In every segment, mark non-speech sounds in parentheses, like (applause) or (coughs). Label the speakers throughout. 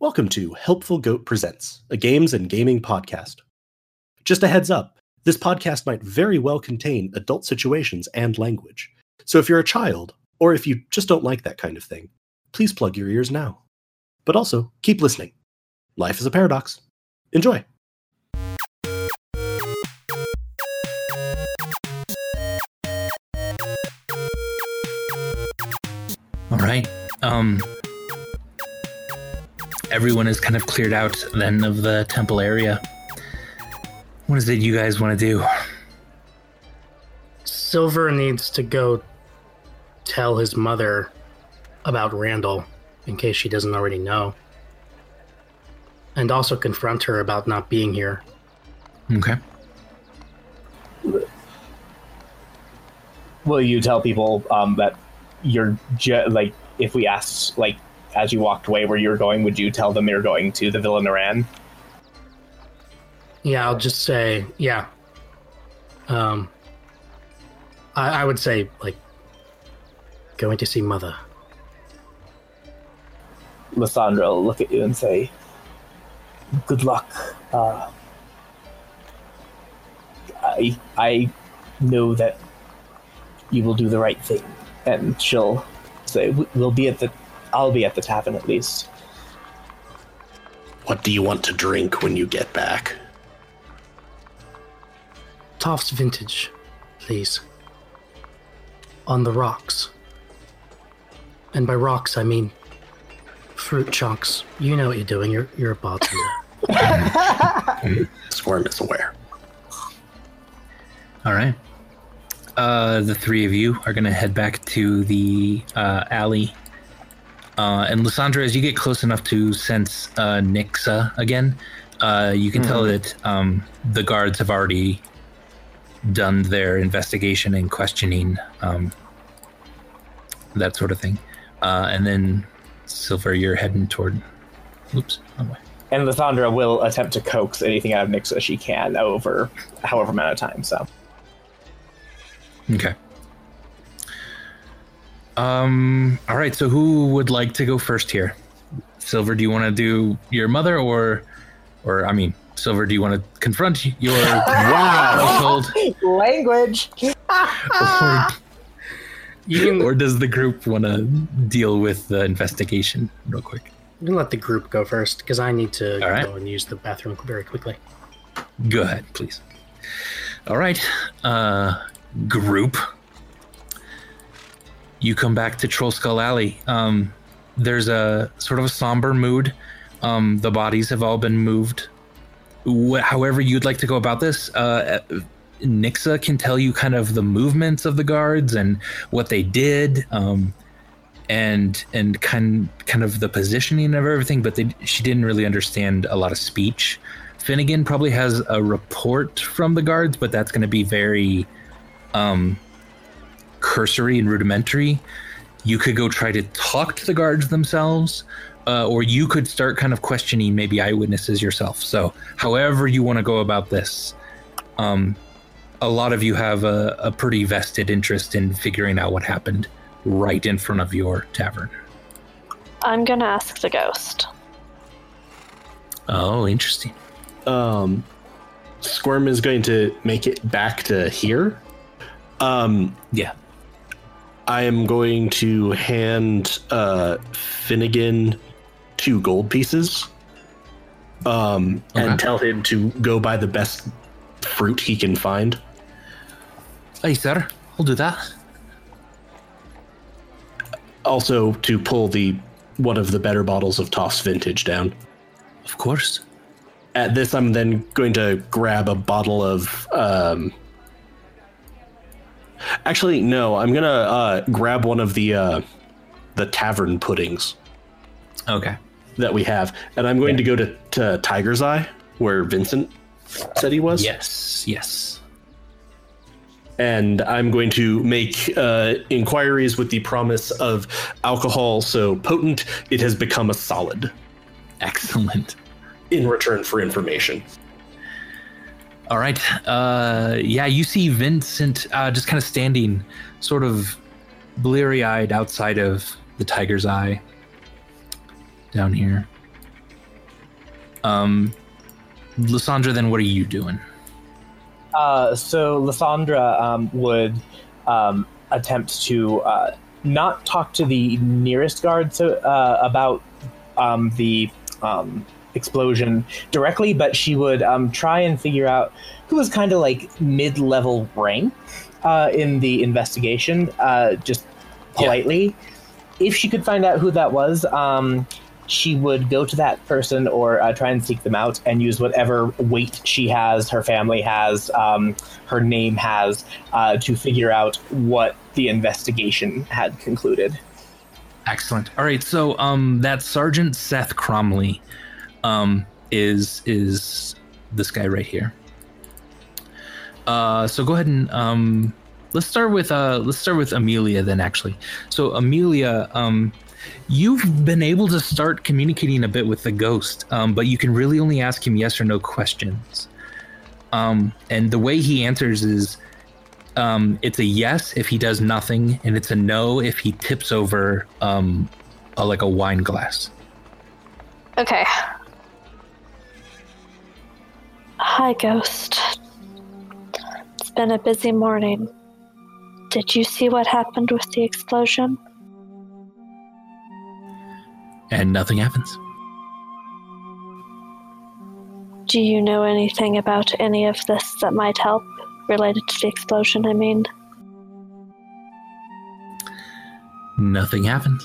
Speaker 1: Welcome to Helpful Goat Presents, a games and gaming podcast. Just a heads up, this podcast might very well contain adult situations and language. So if you're a child, or if you just don't like that kind of thing, please plug your ears now. But also, keep listening. Life is a paradox. Enjoy.
Speaker 2: All right. Um everyone is kind of cleared out then of the temple area. What is it you guys want to do?
Speaker 3: Silver needs to go tell his mother about Randall in case she doesn't already know. And also confront her about not being here.
Speaker 2: Okay.
Speaker 4: Will you tell people um, that you're ju- like if we ask like as you walked away where you were going, would you tell them you're going to the Villa Naran?
Speaker 3: Yeah, I'll just say, yeah. Um, I, I would say, like, going to see mother.
Speaker 4: Lysandra will look at you and say, "Good luck." Uh, I I know that you will do the right thing, and she'll say, "We'll be at the. I'll be at the tavern at least."
Speaker 1: What do you want to drink when you get back?
Speaker 3: Toff's vintage, please. On the rocks. And by rocks, I mean fruit chunks. You know what you're doing. You're, you're a bartender. (laughs) (laughs)
Speaker 1: Squirm is aware.
Speaker 2: All right. Uh, the three of you are going to head back to the uh, alley. Uh, and Lysandra, as you get close enough to sense uh, Nixa again, uh, you can tell that um, the guards have already done their investigation and questioning, um, that sort of thing. Uh, and then, Silver, you're heading toward. Oops. wrong way.
Speaker 4: And Lysandra will attempt to coax anything out of Nixa she can over however amount of time. So
Speaker 2: Okay. Um. All right. So, who would like to go first here? Silver, do you want to do your mother, or, or I mean, Silver, do you want to confront your (laughs) household,
Speaker 5: Language. (laughs)
Speaker 2: or,
Speaker 3: can,
Speaker 2: or does the group want to deal with the investigation real quick?
Speaker 3: you can let the group go first because I need to
Speaker 2: All right.
Speaker 3: go and use the bathroom very quickly.
Speaker 2: Go ahead, please. All right, uh, group. You come back to Troll Skull Alley. Um, there's a sort of a somber mood. Um, the bodies have all been moved. However, you'd like to go about this, uh, Nixa can tell you kind of the movements of the guards and what they did, um, and and kind kind of the positioning of everything. But they, she didn't really understand a lot of speech. Finnegan probably has a report from the guards, but that's going to be very um, cursory and rudimentary. You could go try to talk to the guards themselves, uh, or you could start kind of questioning maybe eyewitnesses yourself. So, however you want to go about this, um, a lot of you have a, a pretty vested interest in figuring out what happened right in front of your tavern.
Speaker 6: I'm gonna ask the ghost.
Speaker 2: Oh, interesting.
Speaker 1: Um, Squirm is going to make it back to here. Um,
Speaker 2: Yeah.
Speaker 1: I am going to hand uh, Finnegan two gold pieces um,
Speaker 2: Okay.
Speaker 1: and tell him to go buy the best fruit he can find.
Speaker 2: Hey, sir, I'll do that.
Speaker 1: Also, to pull the one of the better bottles of Toss Vintage down.
Speaker 2: Of course.
Speaker 1: At this, I'm then going to grab a bottle of. Um, actually, no. I'm gonna uh, grab one of the uh, the tavern puddings
Speaker 2: Okay.
Speaker 1: that we have, and I'm going to go to, to Tiger's Eye, where Vincent said he was.
Speaker 2: Yes, yes.
Speaker 1: and I'm going to make uh, inquiries with the promise of alcohol so potent it has become a solid
Speaker 2: Excellent.
Speaker 1: in return for information.
Speaker 2: All right. Uh, yeah, you see Vincent uh, just kind of standing, sort of bleary eyed outside of the tiger's eye down here. Um, Lysandra, then what are you doing?
Speaker 4: Uh, so Lysandra um, would um, attempt to uh, not talk to the nearest guard so, uh, about um, the um, explosion directly, but she would um, try and figure out who was kind of like mid-level rank uh, in the investigation, uh, just
Speaker 2: Yeah.
Speaker 4: politely. If she could find out who that was, um, she would go to that person or uh, try and seek them out and use whatever weight she has, her family has, um, her name has, uh, to figure out what the investigation had concluded.
Speaker 2: Excellent. All right, so um, that Sergeant Saeth Cromley um, is is this guy right here. Uh, so go ahead and um, let's start with uh, let's start with Amelia then. Actually, so Amelia, um, you've been able to start communicating a bit with the ghost, um, but you can really only ask him yes or no questions. Um, and the way he answers is um, it's a yes if he does nothing, and it's a no if he tips over um, a, like a wine glass.
Speaker 6: Okay. Hi, Ghost. It's been a busy morning. Did you see what happened with the explosion?
Speaker 2: And nothing happens.
Speaker 6: Do you know anything about any of this that might help related to the explosion? I mean,
Speaker 2: Nothing happens.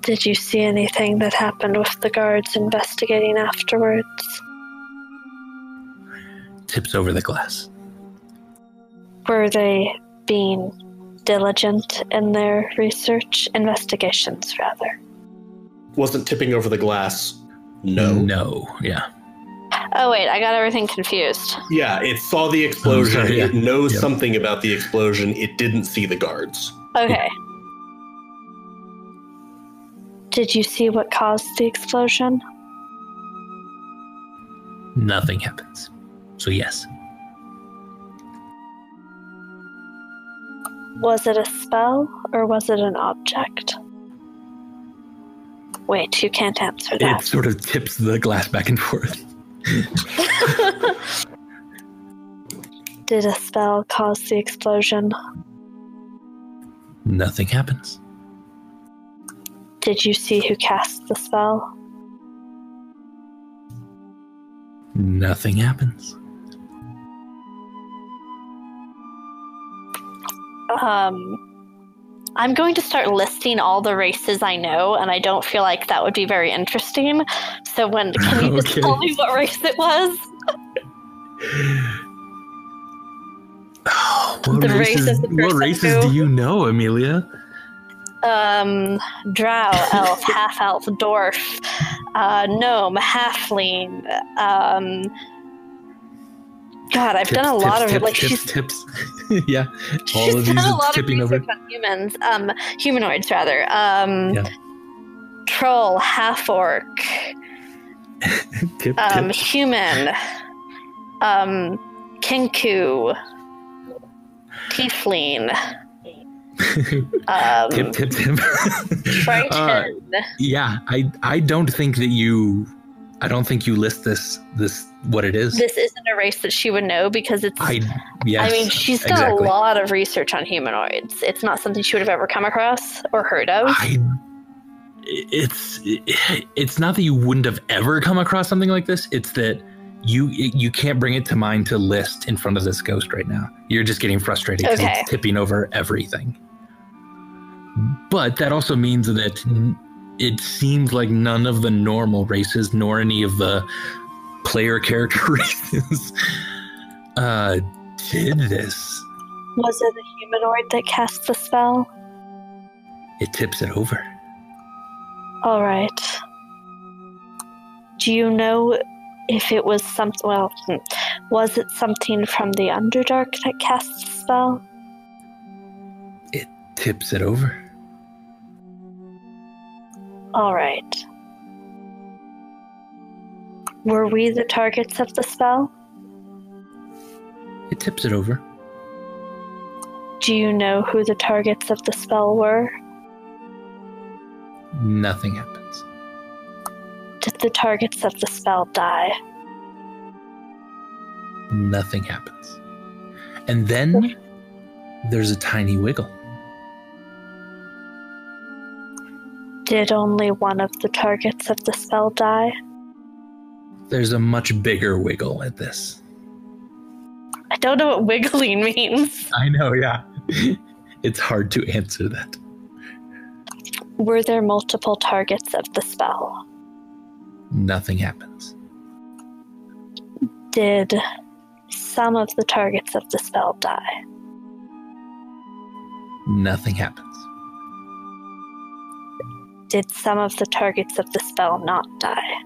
Speaker 6: did you see anything that happened with the guards investigating afterwards?
Speaker 2: Tips over the glass.
Speaker 6: Were they being diligent in their research investigations, rather?
Speaker 1: Wasn't tipping over the glass. No.
Speaker 2: No. Yeah.
Speaker 6: Oh, wait, I got everything confused.
Speaker 1: Yeah, it saw the explosion.
Speaker 2: sorry, yeah.
Speaker 1: It knows
Speaker 2: Yep.
Speaker 1: something about the explosion. It didn't see the guards.
Speaker 6: Okay. Did you see what caused the explosion?
Speaker 2: Nothing happens. So yes.
Speaker 6: Was it a spell or was it an object? Wait, you can't answer that.
Speaker 2: It sort of tips the glass back and forth. (laughs)
Speaker 6: Did a spell cause the explosion?
Speaker 2: Nothing happens.
Speaker 6: Did you see who cast the spell?
Speaker 2: Nothing happens.
Speaker 6: Um, I'm going to start listing all the races I know, and I don't feel like that would be very interesting. So, when (laughs) can you just tell me what race it was?
Speaker 2: What
Speaker 6: The race
Speaker 2: races,
Speaker 6: the
Speaker 2: what races
Speaker 6: who-
Speaker 2: do you know, Amelia?
Speaker 6: Um, drow, elf, (laughs) half elf, dwarf, uh, gnome, halfling. Um, God, I've done a
Speaker 2: Tips,
Speaker 6: lot
Speaker 2: tips,
Speaker 6: of
Speaker 2: tips,
Speaker 6: like
Speaker 2: tips,
Speaker 6: she's
Speaker 2: tips. (laughs) yeah, all
Speaker 6: she's
Speaker 2: of these
Speaker 6: done a lot of
Speaker 2: tipping over.
Speaker 6: research on humans, um, humanoids rather. Um,
Speaker 2: Yeah.
Speaker 6: troll, half orc, (laughs)
Speaker 2: Tip,
Speaker 6: um,
Speaker 2: tip.
Speaker 6: human, um, kenku, tiefling, (laughs) um,
Speaker 2: tip, tip, tip.
Speaker 6: triton.
Speaker 2: Uh, yeah, I, I don't think that you, I don't think you list this, this what it is.
Speaker 6: this isn't a race that she would know because it's.
Speaker 2: I, yes.
Speaker 6: I mean, she's done
Speaker 2: exactly.
Speaker 6: a lot of research on humanoids. It's not something she would have ever come across or heard of.
Speaker 2: I, it's, it's not that you wouldn't have ever come across something like this. It's that you, you can't bring it to mind to list in front of this ghost right now. You're just getting frustrated because
Speaker 6: Okay.
Speaker 2: it's tipping over everything. But that also means that it seems like none of the normal races, nor any of the player (laughs) character races, uh, did this.
Speaker 6: Was it a humanoid that cast the spell?
Speaker 2: It tips it over.
Speaker 6: All right. Do you know if it was something? Well, was it something from the Underdark that cast the spell?
Speaker 2: It tips it over.
Speaker 6: All right. Were we the targets of the spell?
Speaker 2: It tips it over.
Speaker 6: Do you know who the targets of the spell were?
Speaker 2: Nothing happens.
Speaker 6: Did the targets of the spell die?
Speaker 2: Nothing happens. And then hmm. there's a tiny wiggle.
Speaker 6: Did only one of the targets of the spell die?
Speaker 2: There's a much bigger wiggle at this.
Speaker 6: I don't know what wiggling (laughs) means.
Speaker 2: I know, yeah. (laughs) it's hard to answer that.
Speaker 6: Were there multiple targets of the spell?
Speaker 2: Nothing happens.
Speaker 6: Did some of the targets of the spell die?
Speaker 2: Nothing happens.
Speaker 6: Did some of the targets of the spell not die?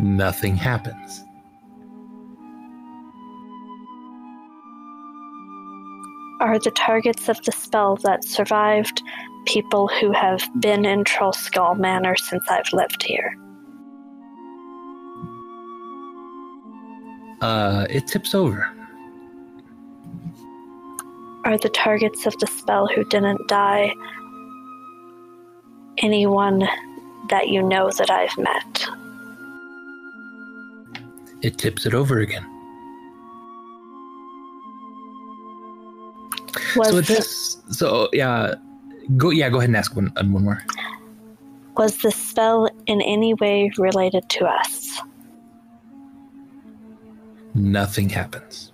Speaker 2: Nothing happens.
Speaker 6: Are the targets of the spell that survived people who have been in Troll Skull Manor since I've lived here?
Speaker 2: Uh, it tips over.
Speaker 6: Are the targets of the spell who didn't die anyone that you know that I've met?
Speaker 2: It tips it over again.
Speaker 6: Was,
Speaker 2: so with this, so yeah, go yeah, go ahead and ask one uh, one more.
Speaker 6: was the spell in any way related to us?
Speaker 2: Nothing happens.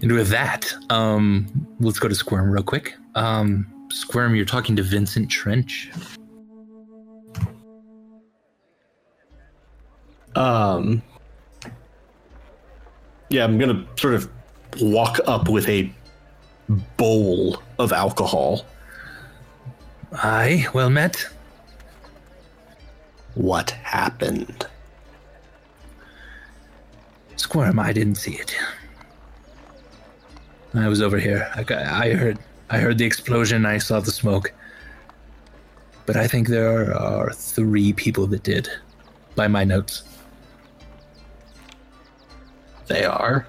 Speaker 2: And with that, um, let's go to Squirm real quick. Um, Squirm, you're talking to Vincent Trench.
Speaker 1: Um, yeah, I'm gonna sort of walk up with a bowl of alcohol.
Speaker 2: Aye, well met.
Speaker 1: What happened?
Speaker 2: Squirm, I didn't see it. I was over here. I, got- I heard I heard the explosion. I saw the smoke. But I think there are three people that did, by my notes.
Speaker 1: They are.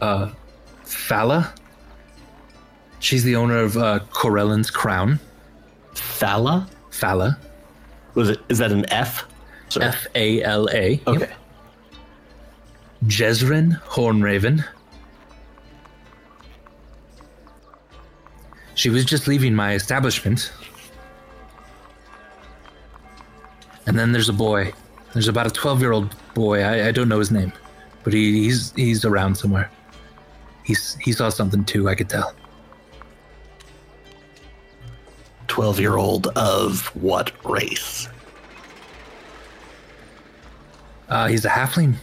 Speaker 2: Uh, Fala. She's the owner of uh, Corellon's Crown.
Speaker 1: Fala?
Speaker 2: Fala.
Speaker 1: Was it? Is that an F? F A L A. Sorry.
Speaker 2: F A L A.
Speaker 1: Okay.
Speaker 2: Jezrin Hornraven. She was just leaving my establishment. And then there's a boy. There's about a 12 year old boy. I, I don't know his name, but he, he's he's around somewhere. He's he saw something too. I could tell.
Speaker 1: 12 year old of what race?
Speaker 2: Uh, he's a halfling.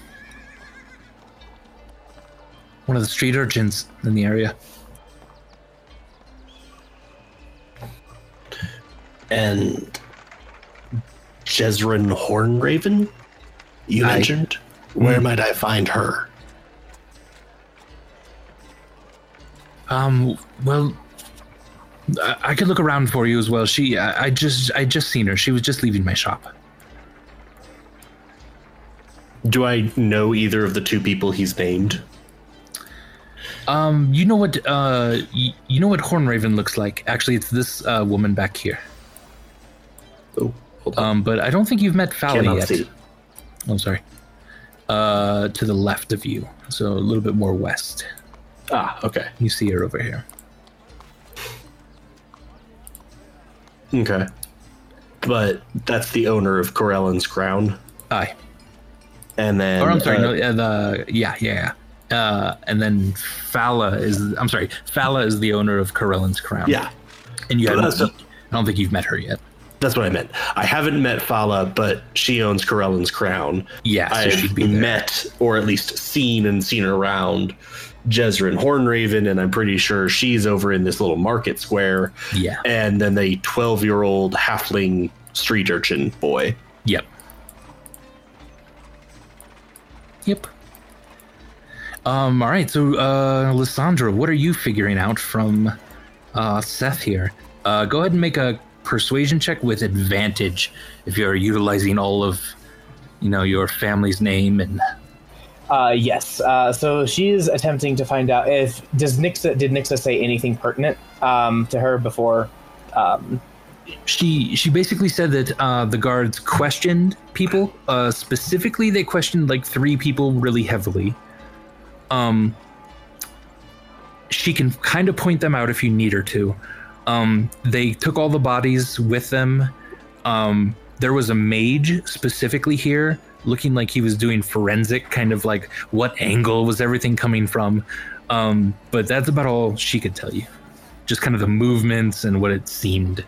Speaker 2: One of the street urchins in the area.
Speaker 1: And Jezrin Hornraven? You
Speaker 2: Aye.
Speaker 1: mentioned? Where might I find her?
Speaker 2: Um. Well, I, I could look around for you as well. She, I, I just, I just seen her. She was just leaving my shop.
Speaker 1: Do I know either of the two people he's named?
Speaker 2: Um. You know what? Uh. Y- you know what Hornraven looks like? Actually, it's this uh, woman back here.
Speaker 1: Oh, hold on.
Speaker 2: Um. But I don't think you've met Fally
Speaker 1: Cannot
Speaker 2: yet.
Speaker 1: see.
Speaker 2: Oh, sorry. Uh, to the left of you, so a little bit more west.
Speaker 1: Ah, okay.
Speaker 2: You see her over here.
Speaker 1: Okay. But that's the owner of Corellon's Crown.
Speaker 2: Aye.
Speaker 1: And then.
Speaker 2: Or I'm sorry,
Speaker 1: uh,
Speaker 2: no, uh, the yeah, yeah, yeah. Uh, and then Fala is I'm sorry, Fala is the owner of Corellon's Crown.
Speaker 1: Yeah,
Speaker 2: and you
Speaker 1: So
Speaker 2: haven't. I don't think you've met her yet.
Speaker 1: That's what I meant. I haven't met Fala, but she owns Corellon's Crown.
Speaker 2: Yeah, so
Speaker 1: I've
Speaker 2: she'd be there.
Speaker 1: met, or at least seen and seen around Jezrin Hornraven, and I'm pretty sure she's over in this little market square.
Speaker 2: Yeah.
Speaker 1: And then the 12 year old halfling street urchin boy.
Speaker 2: Yep. Yep. Um. All right. So, uh, Lysandra, what are you figuring out from uh, Seth here? Uh, go ahead and make a persuasion check with advantage if you're utilizing all of, you know, your family's name and.
Speaker 4: Uh, yes. Uh, so she's attempting to find out if does Nixa did Nixa say anything pertinent um, to her before Um,
Speaker 2: she she basically said that uh, the guards questioned people. Uh, specifically, they questioned like three people really heavily. Um, she can kind of point them out if you need her to. Um, they took all the bodies with them. Um, there was a mage specifically here, looking like he was doing forensic, kind of like what angle was everything coming from. Um, but that's about all she could tell you. Just kind of the movements and what it seemed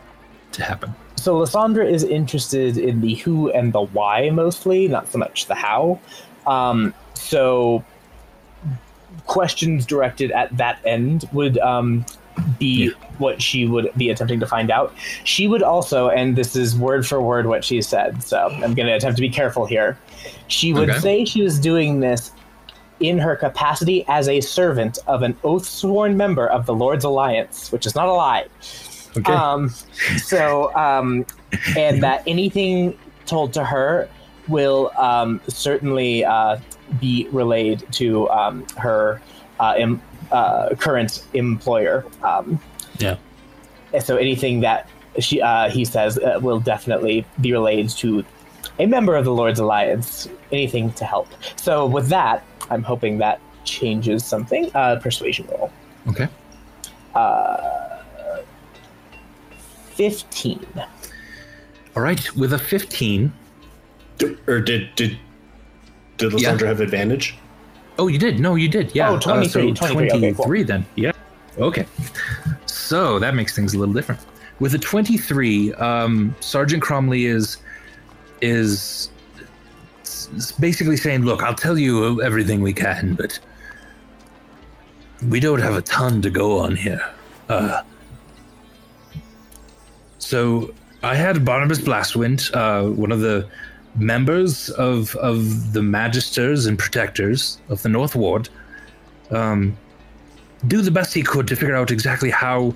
Speaker 2: to happen.
Speaker 4: so Lysandra is interested in the who and the why mostly, not so much the how. Um, so questions directed at that end would um, be what she would be attempting to find out. She would also, and this is word for word what she said, so I'm going to attempt to be careful here. She would
Speaker 2: Okay.
Speaker 4: say she was doing this in her capacity as a servant of an oath sworn member of the Lord's Alliance, which is not a lie.
Speaker 2: Okay.
Speaker 4: Um, so, um, and that anything told to her will um, certainly uh, be relayed to um, her uh, uh, current employer. Um,
Speaker 2: Yeah.
Speaker 4: so anything that she uh, he says uh, will definitely be relayed to a member of the Lord's Alliance. Anything to help. So with that, I'm hoping that changes something. Uh, persuasion roll.
Speaker 2: okay.
Speaker 4: Uh, Fifteen.
Speaker 2: All right. With a 15.
Speaker 1: D- or did did did
Speaker 2: Yeah.
Speaker 1: Lysandra have advantage?
Speaker 2: Oh, you did. No, you did. Yeah.
Speaker 4: Oh, 23,
Speaker 2: Uh,
Speaker 4: 23, okay, cool.
Speaker 2: then. Yeah. Okay. So that makes things a little different. With a 23, um, Sergeant Cromley is is basically saying, "Look, I'll tell you everything we can, but we don't have a ton to go on here." Uh, so I had Barnabas Blastwind, uh, one of the members of of the Magisters and Protectors of the North Ward, um, do the best he could to figure out exactly how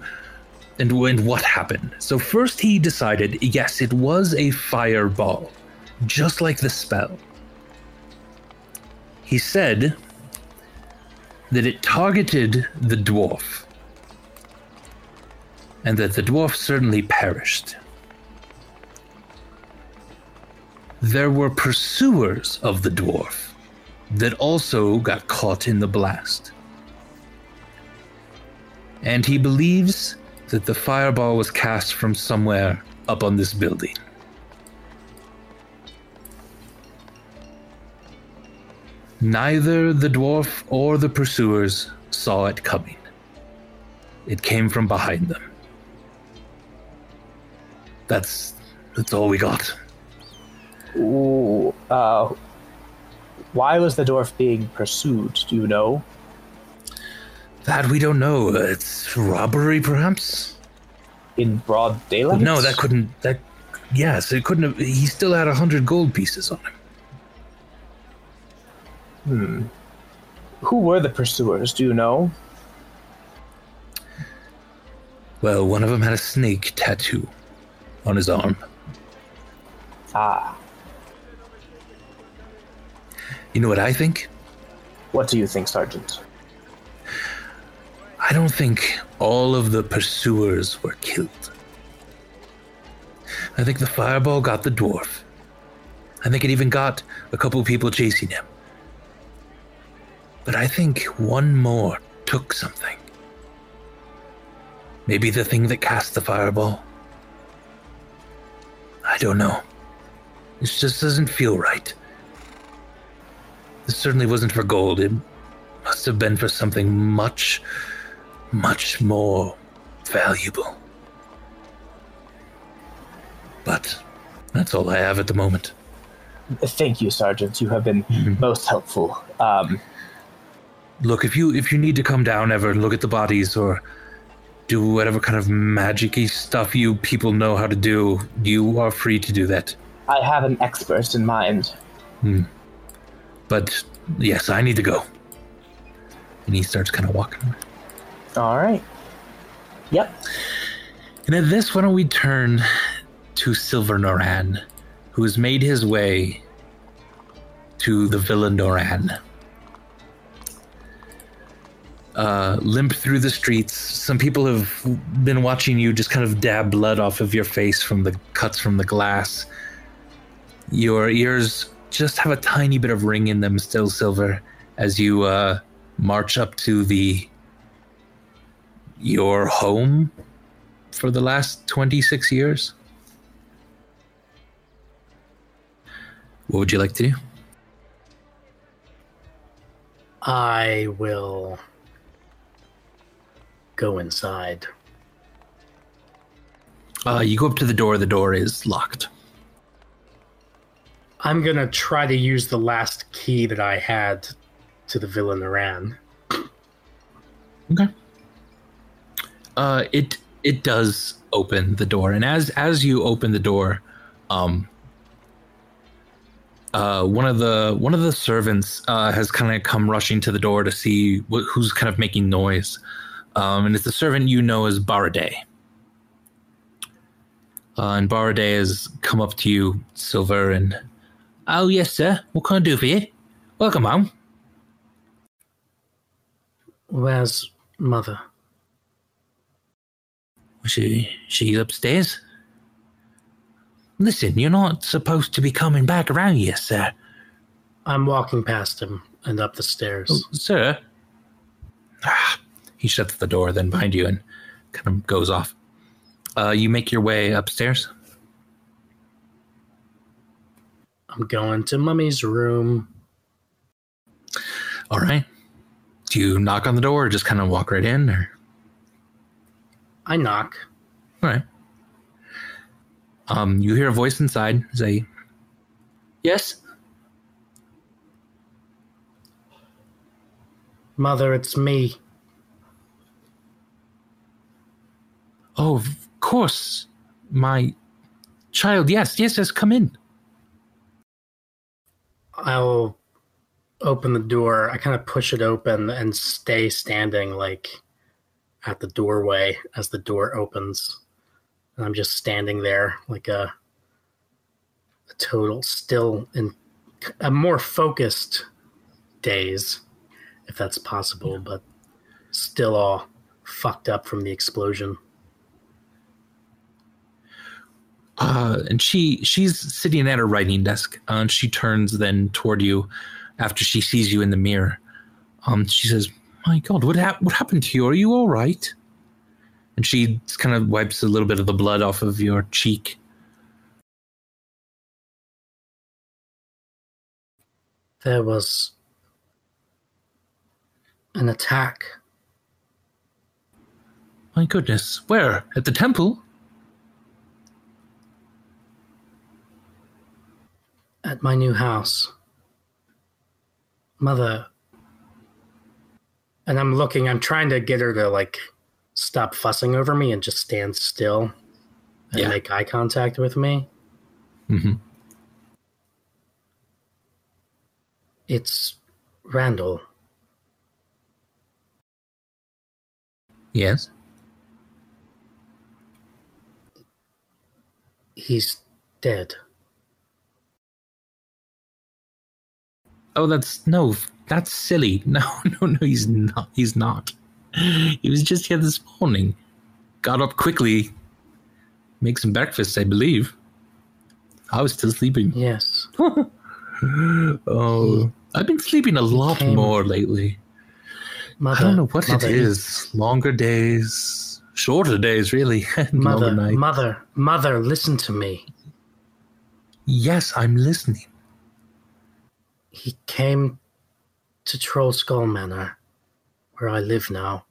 Speaker 2: and when what happened. So first he decided, yes, it was a fireball, just like the spell. He said that it targeted the dwarf, and that the dwarf certainly perished. There were pursuers of the dwarf that also got caught in the blast. And he believes that the fireball was cast from somewhere up on this building. Neither the dwarf or the pursuers saw it coming. It came from behind them. That's that's all we got.
Speaker 4: Ooh, uh, why was the dwarf being pursued? Do you know?
Speaker 2: That we don't know. It's robbery, perhaps.
Speaker 4: In broad daylight?
Speaker 2: No, that couldn't. That yes, it couldn't have. He still had a hundred gold pieces on him. Hmm.
Speaker 4: Who were the pursuers? Do you know?
Speaker 2: Well, one of them had a snake tattoo on his arm.
Speaker 4: Ah,
Speaker 2: You know what I think?
Speaker 4: what do you think, Sergeant?
Speaker 2: I don't think all of the pursuers were killed. I think the fireball got the dwarf. I think it even got a couple people chasing him. But I think one more took something. Maybe the thing that cast the fireball. I don't know. This just doesn't feel right. This certainly wasn't for gold. It must have been for something much, much more valuable. But that's all I have at the moment.
Speaker 4: Thank you, Sergeant. You have been
Speaker 2: Mm-hmm.
Speaker 4: most helpful. Um,
Speaker 2: Look, if you if you need to come down ever and look at the bodies or do whatever kind of magic-y stuff you people know how to do, you are free to do that.
Speaker 4: I have an expert in mind.
Speaker 2: But yes, I need to go. And he starts kind of walking.
Speaker 4: All right. Yep.
Speaker 2: And at this, why don't we turn to Silver Noran, who has made his way to the Villa Noran. uh, limp through the streets. Some people have been watching you just kind of dab blood off of your face from the cuts from the glass. Your ears just have a tiny bit of ring in them, still silver, as you uh, march up to the your home for the last 26 years. What would you like to do?
Speaker 3: I will go inside.
Speaker 2: Uh, you go up to the door. The door is locked.
Speaker 3: I'm gonna try to use the last key that I had to the Villa Naran.
Speaker 2: Okay. Uh, it it does open the door, and as as you open the door, um, uh, one of the one of the servants uh, has kind of come rushing to the door to see wh- who's kind of making noise, um, and it's the servant you know as Baraday. Uh, and Baraday has come up to you, Silver, and oh yes, sir. What can I do for you? Welcome home.
Speaker 3: Where's mother?
Speaker 2: She she's upstairs. Listen, you're not supposed to be coming back around here, sir.
Speaker 3: I'm walking past him and up the stairs.
Speaker 2: Oh, sir. Ah, he shuts the door then behind you and kind of goes off. Uh, you make your way upstairs.
Speaker 3: I'm going to mummy's room.
Speaker 2: All right. Do you knock on the door or just kind of walk right in? Or
Speaker 3: I knock.
Speaker 2: all right. Um, you hear a voice inside say, "Yes."
Speaker 3: Mother, it's me.
Speaker 2: Oh, of course, my child. Yes, yes, yes. Come in.
Speaker 3: I'll open the door. I kind of push it open and stay standing like at the doorway as the door opens. And I'm just standing there like a, a total still in a more focused daze, if that's possible, but still all fucked up from the explosion.
Speaker 2: Uh, and she she's sitting at her writing desk uh, and she turns then toward you after she sees you in the mirror. Um, she says my god what, hap- what happened to you? Are you all right? And she kind of wipes a little bit of the blood off of your cheek.
Speaker 3: There was an attack.
Speaker 2: My goodness where? At the temple
Speaker 3: at my new house. Mother. And I'm looking, I'm trying to get her to like stop fussing over me and just stand still and
Speaker 2: Yeah.
Speaker 3: make eye contact with me.
Speaker 2: mm-hmm.
Speaker 3: It's Randall.
Speaker 2: yes
Speaker 3: He's dead.
Speaker 2: Oh that's no that's silly (laughs) no no no he's not he's not he was just here this morning got up quickly make some breakfast i believe i was still sleeping
Speaker 3: Yes. (laughs)
Speaker 2: Oh, I've been sleeping a lot
Speaker 3: came-
Speaker 2: more lately.
Speaker 3: Mother,
Speaker 2: I don't know what
Speaker 3: mother,
Speaker 2: it is. Longer days, shorter days, really. (laughs)
Speaker 3: Mother, mother, mother, listen to me.
Speaker 2: yes, I'm listening.
Speaker 3: He came to Troll Skull Manor, where I live now,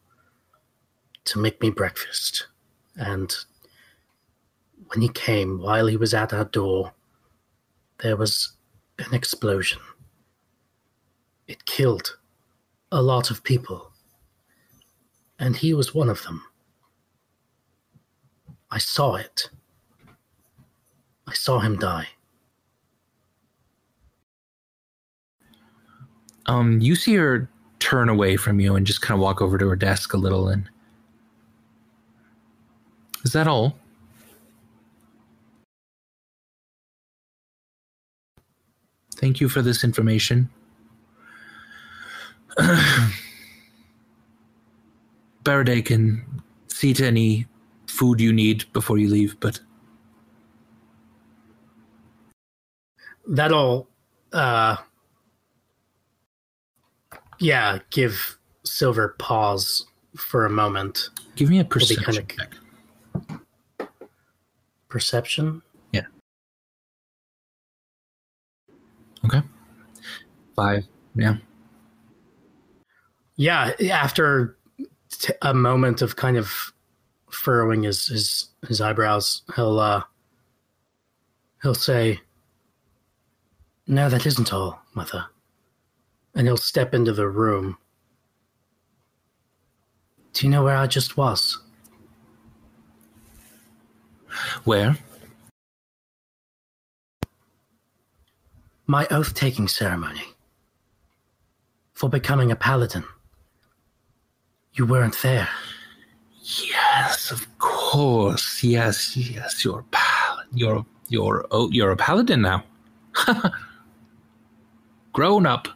Speaker 3: to make me breakfast. And when he came, while he was at our door, there was an explosion. It killed a lot of people, and he was one of them. I saw it. I saw him die.
Speaker 2: Um, you see her turn away from you and just kind of walk over to her desk a little. And is that all? Thank you for this information. (clears throat) Baraday can see to any food you need before you leave, but
Speaker 3: That'll, uh, yeah, give Silver pause for a moment.
Speaker 2: give me a perception
Speaker 3: kinda-
Speaker 2: check.
Speaker 3: Perception. Yeah.
Speaker 2: Okay. Five. Yeah.
Speaker 3: Yeah, after t- a moment of kind of furrowing his his, his eyebrows, he'll uh he'll say, "No, that isn't all, mother." And he'll step into the room. Do you know where I just was?
Speaker 2: Where?
Speaker 3: My oath taking ceremony. For becoming a paladin. You weren't there.
Speaker 2: Yes, of course. Yes, yes. You're a pal. You're you're oh you're a paladin now. (laughs) grown up.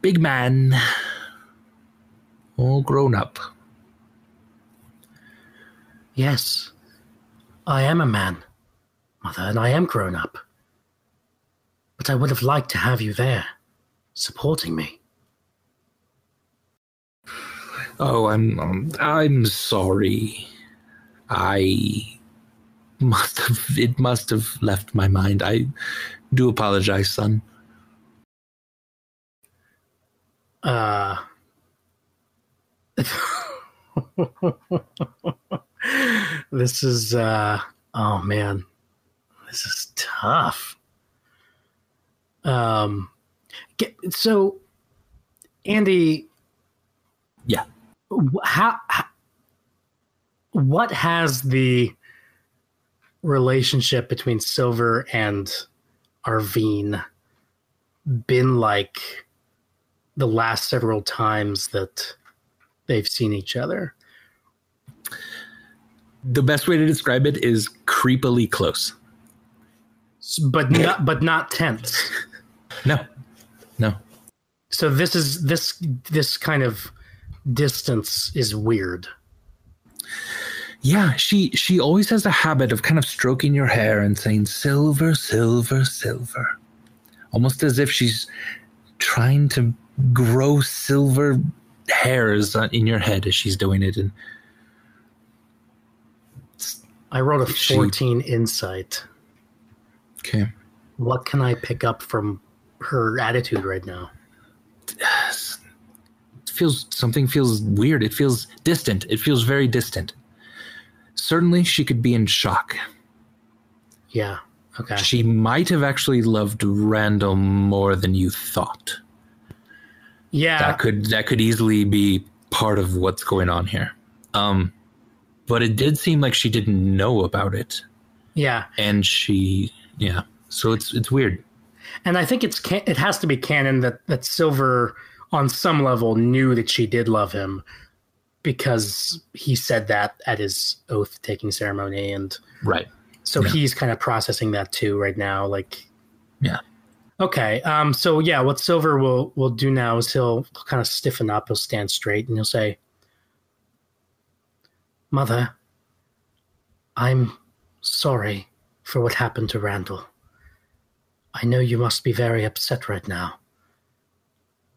Speaker 2: Big man. All grown up.
Speaker 3: Yes, I am a man, mother, and I am grown up. But I would have liked to have you there, supporting me.
Speaker 2: Oh, I'm um, I'm sorry. I must have it must have left my mind. I do apologize, son.
Speaker 3: Uh. (laughs) this is, uh, oh man, this is tough. Um, get, so, Andy,
Speaker 2: Yeah.
Speaker 3: how, how what has the relationship between Silver and Arvine been like the last several times that they've seen each other?
Speaker 2: The best way to describe it is creepily close.
Speaker 3: But not but not tense.
Speaker 2: No. No.
Speaker 3: So this is this this kind of distance is weird.
Speaker 2: Yeah, she she always has a habit of kind of stroking your hair and saying silver, silver, silver. Almost as if she's trying to grow silver hairs in your head as she's doing it and
Speaker 3: I rolled a
Speaker 2: She-
Speaker 3: 14 insight.
Speaker 2: okay.
Speaker 3: What can I pick up from her attitude right now?
Speaker 2: It feels something feels weird. It feels distant. It feels very distant. Certainly she could be in shock.
Speaker 3: Yeah. Okay.
Speaker 2: She might have actually loved Randall more than you thought.
Speaker 3: Yeah.
Speaker 2: that could that could easily be part of what's going on here. Um, but it did seem like she didn't know about it,
Speaker 3: Yeah.
Speaker 2: and she, yeah. So it's it's weird.
Speaker 3: And I think it's it has to be canon that that Silver on some level knew that she did love him because he said that at his oath taking ceremony and
Speaker 2: Right.
Speaker 3: so
Speaker 2: Yeah.
Speaker 3: he's kind of processing that too right now like
Speaker 2: Yeah.
Speaker 3: Okay um so yeah what silver will will do now is he'll kind of stiffen up he'll stand straight and he'll say mother i'm sorry for what happened to randall. I know you must be very upset right now.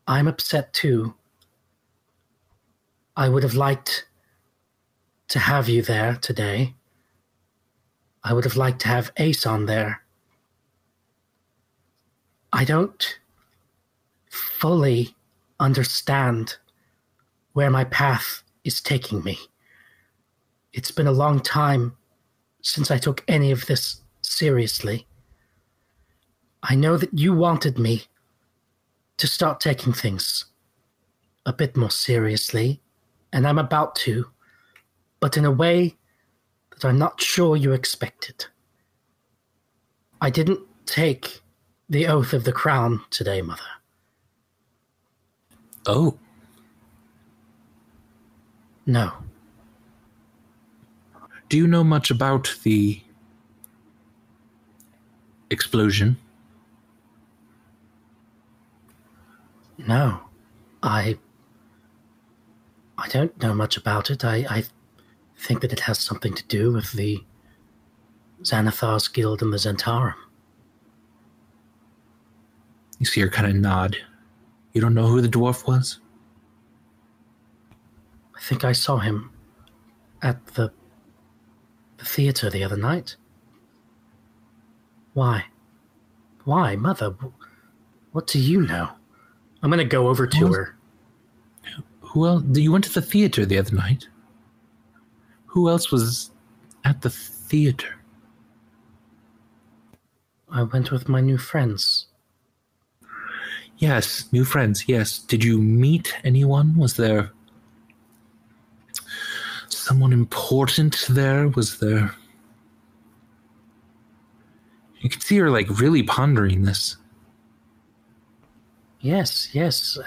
Speaker 3: I'm upset too. I would have liked to have you there today. I would have liked to have Ace on there. I don't fully understand where my path is taking me. It's been a long time since I took any of this seriously. I know that you wanted me to start taking things a bit more seriously, and I'm about to, but in a way that I'm not sure you expected. I didn't take the oath of the crown today, Mother.
Speaker 2: Oh,
Speaker 3: No.
Speaker 2: do you know much about the explosion?
Speaker 3: No. I. I don't know much about it. I, I think that it has something to do with the Xanathar's Guild and the Zhentarim.
Speaker 2: You see her kind of nod. You don't know who the dwarf was?
Speaker 3: I think I saw him at the, the theater the other night. Why? Why, Mother? What do you know? I'm going to go over to
Speaker 2: Well-
Speaker 3: her.
Speaker 2: Who else? You went to the theater the other night. Who else was at the theater?
Speaker 3: I went with my new friends.
Speaker 2: Yes, new friends. Yes. Did you meet anyone? Was there someone important there? Was there. You could see her like really pondering this.
Speaker 3: Yes, yes.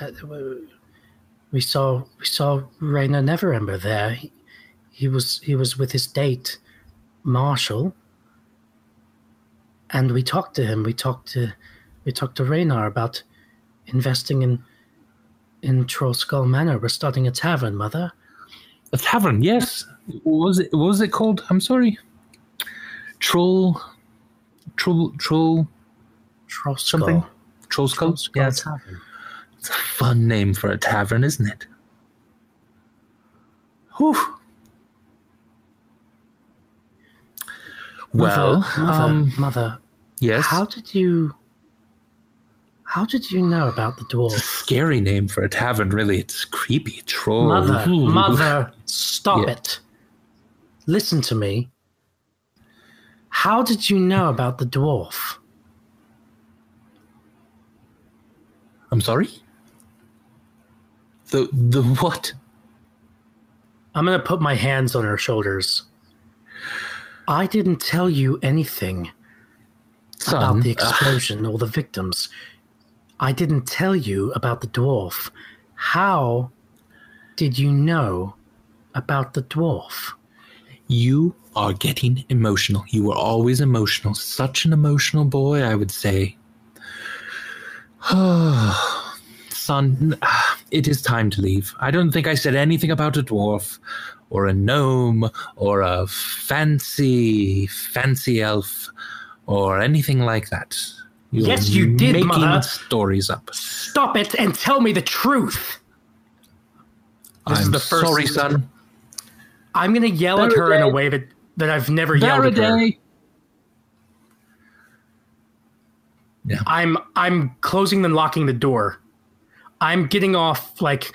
Speaker 3: We saw we saw Renaer Neverember there. He, he was he was with his date, Marshall. And we talked to him. We talked to we talked to Renaer about investing in in Trollskull Manor. We're starting a tavern, Mother.
Speaker 2: A tavern, yes. What was it? What was it called? I'm sorry. Troll. Troll. Troll.
Speaker 3: Troll Skull.
Speaker 2: Something? Troll skull. Yeah, it's,
Speaker 3: Tavern.
Speaker 2: it's a fun name for a tavern, isn't it? Whew. Well,
Speaker 3: mother, mother,
Speaker 2: um,
Speaker 3: mother,
Speaker 2: yes.
Speaker 3: how did you how did you know about the
Speaker 2: It's a
Speaker 3: dwarf?
Speaker 2: scary name for a tavern, really. It's creepy. Troll.
Speaker 3: Mother, (laughs)
Speaker 2: Ooh.
Speaker 3: mother, stop
Speaker 2: Yeah.
Speaker 3: it. Listen to me. How did you know about the dwarf?
Speaker 2: I'm sorry? The the what?
Speaker 3: I'm going to put my hands on her shoulders. I didn't tell you anything
Speaker 2: Son.
Speaker 3: about the
Speaker 2: uh,
Speaker 3: explosion or the victims. I didn't tell you about the dwarf. How did you know about the dwarf?
Speaker 2: You are getting emotional. You were always emotional. Such an emotional boy, I would say. (sighs) Son, it is time to leave. I don't think I said anything about a dwarf or a gnome or a fancy, fancy elf or anything like that. You're
Speaker 3: Yes, you did,
Speaker 2: making
Speaker 3: Mother.
Speaker 2: stories up.
Speaker 3: Stop it and tell me the truth. This is
Speaker 2: I'm
Speaker 3: the first-
Speaker 2: sorry, son.
Speaker 3: I'm going to yell at her in a way that, that I've never yelled at her.
Speaker 2: Faraday.
Speaker 3: I'm I'm closing and locking the door. I'm getting off like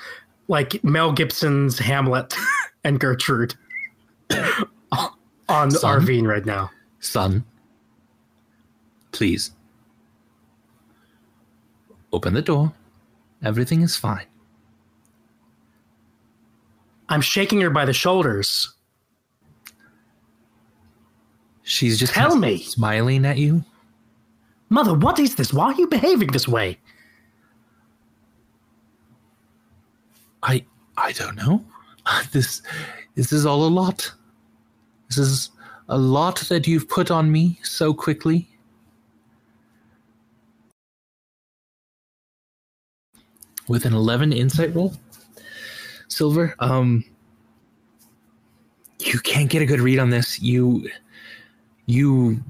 Speaker 3: like Mel Gibson's Hamlet (laughs) and Gertrude (coughs) on
Speaker 2: Son?
Speaker 3: Arvine right now.
Speaker 2: Son, please open the door. Everything is fine.
Speaker 3: I'm shaking her by the shoulders.
Speaker 2: She's just
Speaker 3: Tell me.
Speaker 2: smiling at you.
Speaker 3: Mother, what is this? Why are you behaving this way?
Speaker 2: I I don't know. (laughs) This this is all a lot. This is a lot that you've put on me so quickly. With an 11 insight roll, Silver, um you can't get a good read on this. You you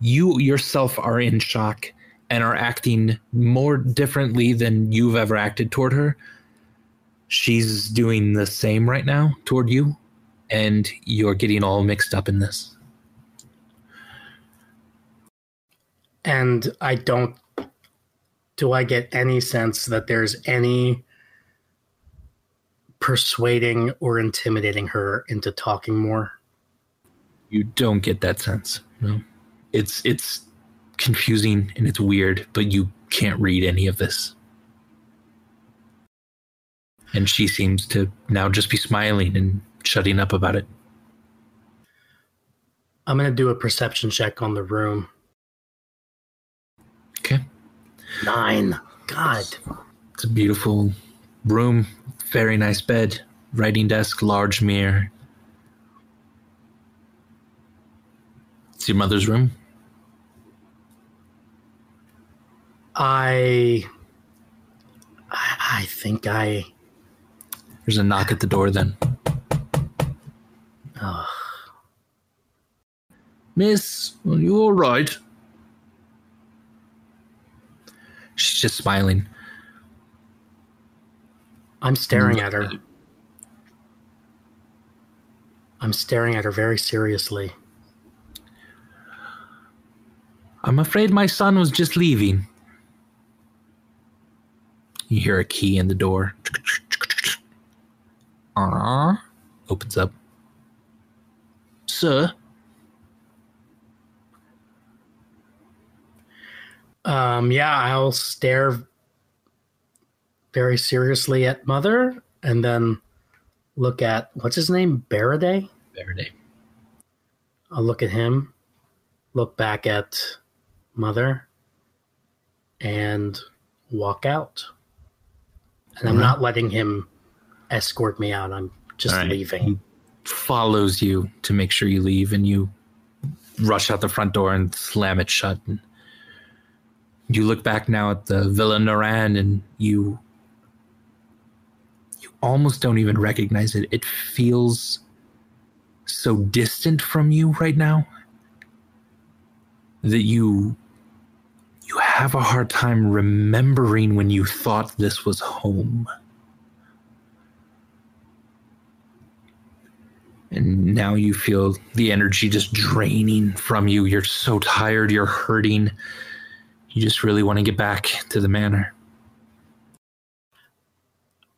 Speaker 2: you yourself are in shock and are acting more differently than you've ever acted toward her. She's doing the same right now toward you and you're getting all mixed up in this.
Speaker 3: And I don't do I get any sense that there's any persuading or intimidating her into talking more?
Speaker 2: you don't get that sense no it's it's confusing and it's weird but you can't read any of this and she seems to now just be smiling and shutting up about it
Speaker 3: I'm going to do a perception check on the room.
Speaker 2: Okay
Speaker 3: 9. God.
Speaker 2: it's a beautiful room very nice bed writing desk large mirror it's your mother's room
Speaker 3: I I I think I
Speaker 2: There's a knock at the door then.
Speaker 3: Ugh.
Speaker 2: Miss, are you all right? She's just smiling.
Speaker 3: I'm staring at her. I'm staring at her very seriously.
Speaker 2: I'm afraid my son was just leaving. You hear a key in the door. Uh, opens up. Sir,
Speaker 3: Um, yeah, I'll stare very seriously at Mother and then look at what's his name? Baraday?
Speaker 2: Faraday.
Speaker 3: I'll look at him, look back at Mother, and walk out. And I'm
Speaker 2: Alright.
Speaker 3: not letting him escort me out. I'm just
Speaker 2: Alright.
Speaker 3: leaving.
Speaker 2: follows you to make sure you leave and you rush out the front door and slam it shut and you look back now at the villa Naran and you you almost don't even recognize it it feels so distant from you right now that you you have a hard time remembering when you thought this was home and now you feel the energy just draining from you. You're so tired, you're hurting. You just really want to get back to the manor.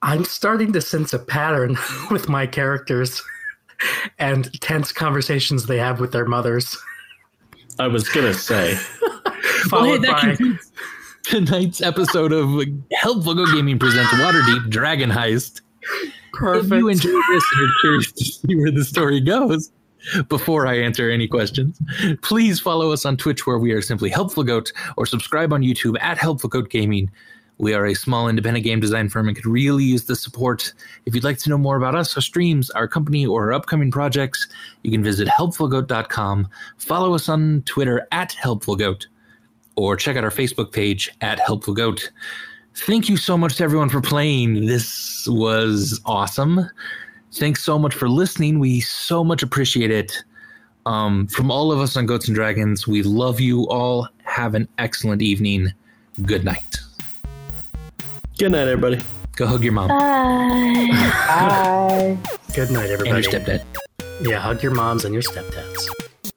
Speaker 3: I'm starting to sense a pattern (laughs) with my characters (laughs) and tense conversations they have with their mothers.
Speaker 1: I was gonna say, (laughs)
Speaker 3: Followed by,
Speaker 2: tonight's episode of Helpful Goat Gaming presents Waterdeep Dragon Heist.
Speaker 3: perfect.
Speaker 2: If you enjoyed this and are curious to see where the story goes, (laughs) before I answer any questions, please follow us on Twitch where we are simply Helpful Goat or subscribe on YouTube at Helpful Goat Gaming. We are a small independent game design firm and could really use the support. If you'd like to know more about us, our streams, our company, or our upcoming projects, you can visit helpfulgoat.com, follow us on Twitter at helpfulgoat, or check out our Facebook page at helpfulgoat. Thank you so much to everyone for playing. This was awesome. Thanks so much for listening. We so much appreciate it. Um, from all of us on Goats and Dragons, we love you all. Have an excellent evening. Good night.
Speaker 1: good night, everybody.
Speaker 2: Go hug your mom
Speaker 6: Bye.
Speaker 4: Bye. (laughs)
Speaker 3: Good night,
Speaker 2: and
Speaker 3: everybody.
Speaker 2: your stepdad.
Speaker 3: Yeah, hug your moms and your stepdads.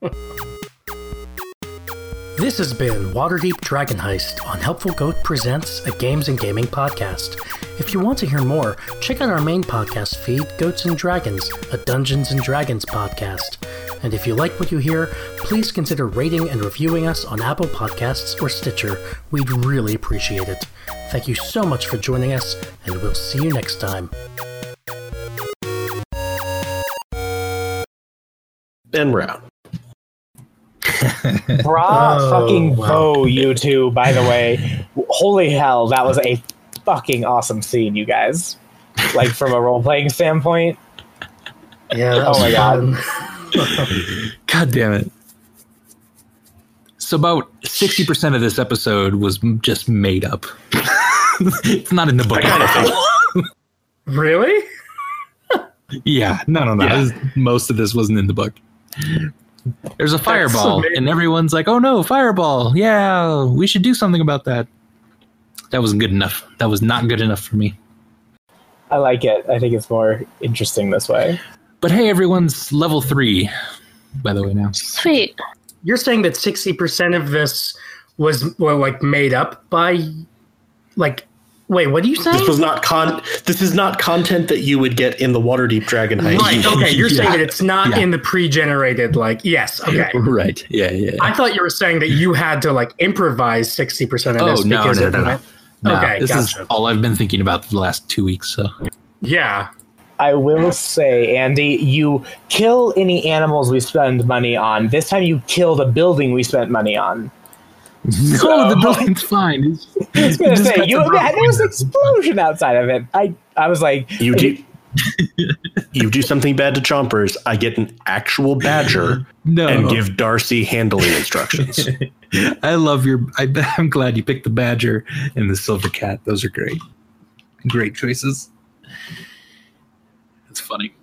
Speaker 3: (laughs) this has been Waterdeep Dragon Heist on Helpful Goat Presents a Games and Gaming podcast. If you want to hear more, check out our main podcast feed, Goats and Dragons, a Dungeons and Dragons podcast. And if you like what you hear, please consider rating and reviewing us on Apple Podcasts or Stitcher. We'd really appreciate it. Thank you so much for joining us, and we'll see you next time.
Speaker 1: And we're.
Speaker 4: Bra
Speaker 3: Oh,
Speaker 4: fucking
Speaker 3: wow.
Speaker 4: bow, you two, by the way. Holy hell, that was a fucking awesome scene, you guys. Like from a role playing standpoint.
Speaker 3: Yeah, that
Speaker 4: Oh
Speaker 3: was
Speaker 4: my God.
Speaker 3: fun. (laughs)
Speaker 2: God damn it. So about 60% of this episode was just made up. (laughs) it's not in the book.
Speaker 3: Really?
Speaker 2: yeah, no, no, no.
Speaker 1: Yeah.
Speaker 2: This- most of this wasn't in the book. There's a fireball, and everyone's like, oh no, fireball. Yeah, we should do something about that. That wasn't good enough. That was not good enough for me.
Speaker 4: I like it. I think it's more interesting this way.
Speaker 2: But hey, everyone's level three, by the way, now.
Speaker 6: Sweet.
Speaker 3: You're saying that 60% of this was well, like made up by like wait, what are you saying?
Speaker 1: This was not con. This is not content that you would get in the Waterdeep Dragon Heist.
Speaker 3: Right, okay, you're saying that (laughs) it's not
Speaker 2: Yeah.
Speaker 3: in the pre-generated like yes, okay.
Speaker 2: Right. Yeah, yeah.
Speaker 3: I thought you were saying that you had to like improvise 60% of
Speaker 2: Oh,
Speaker 3: this
Speaker 2: no,
Speaker 3: because
Speaker 2: no,
Speaker 3: it
Speaker 2: no, no.
Speaker 3: Went-
Speaker 2: No,
Speaker 3: okay,
Speaker 2: this
Speaker 3: gotcha.
Speaker 2: is all I've been thinking about the last two weeks. So
Speaker 3: Yeah.
Speaker 4: I will say, Andy, you kill any animals we spend money on. This time you kill the building we spent money on. (laughs)
Speaker 2: no, the building's fine. It's, (laughs)
Speaker 4: I was gonna say you, there was an explosion outside of it. I I was like,
Speaker 1: You do. You do something bad to Chompers, I get an actual badger (laughs)
Speaker 2: no.
Speaker 1: and give Darcy handling instructions. (laughs)
Speaker 2: I love your. I, (laughs) I'm glad you picked the badger and the silver cat. Those are great. Great choices. It's funny.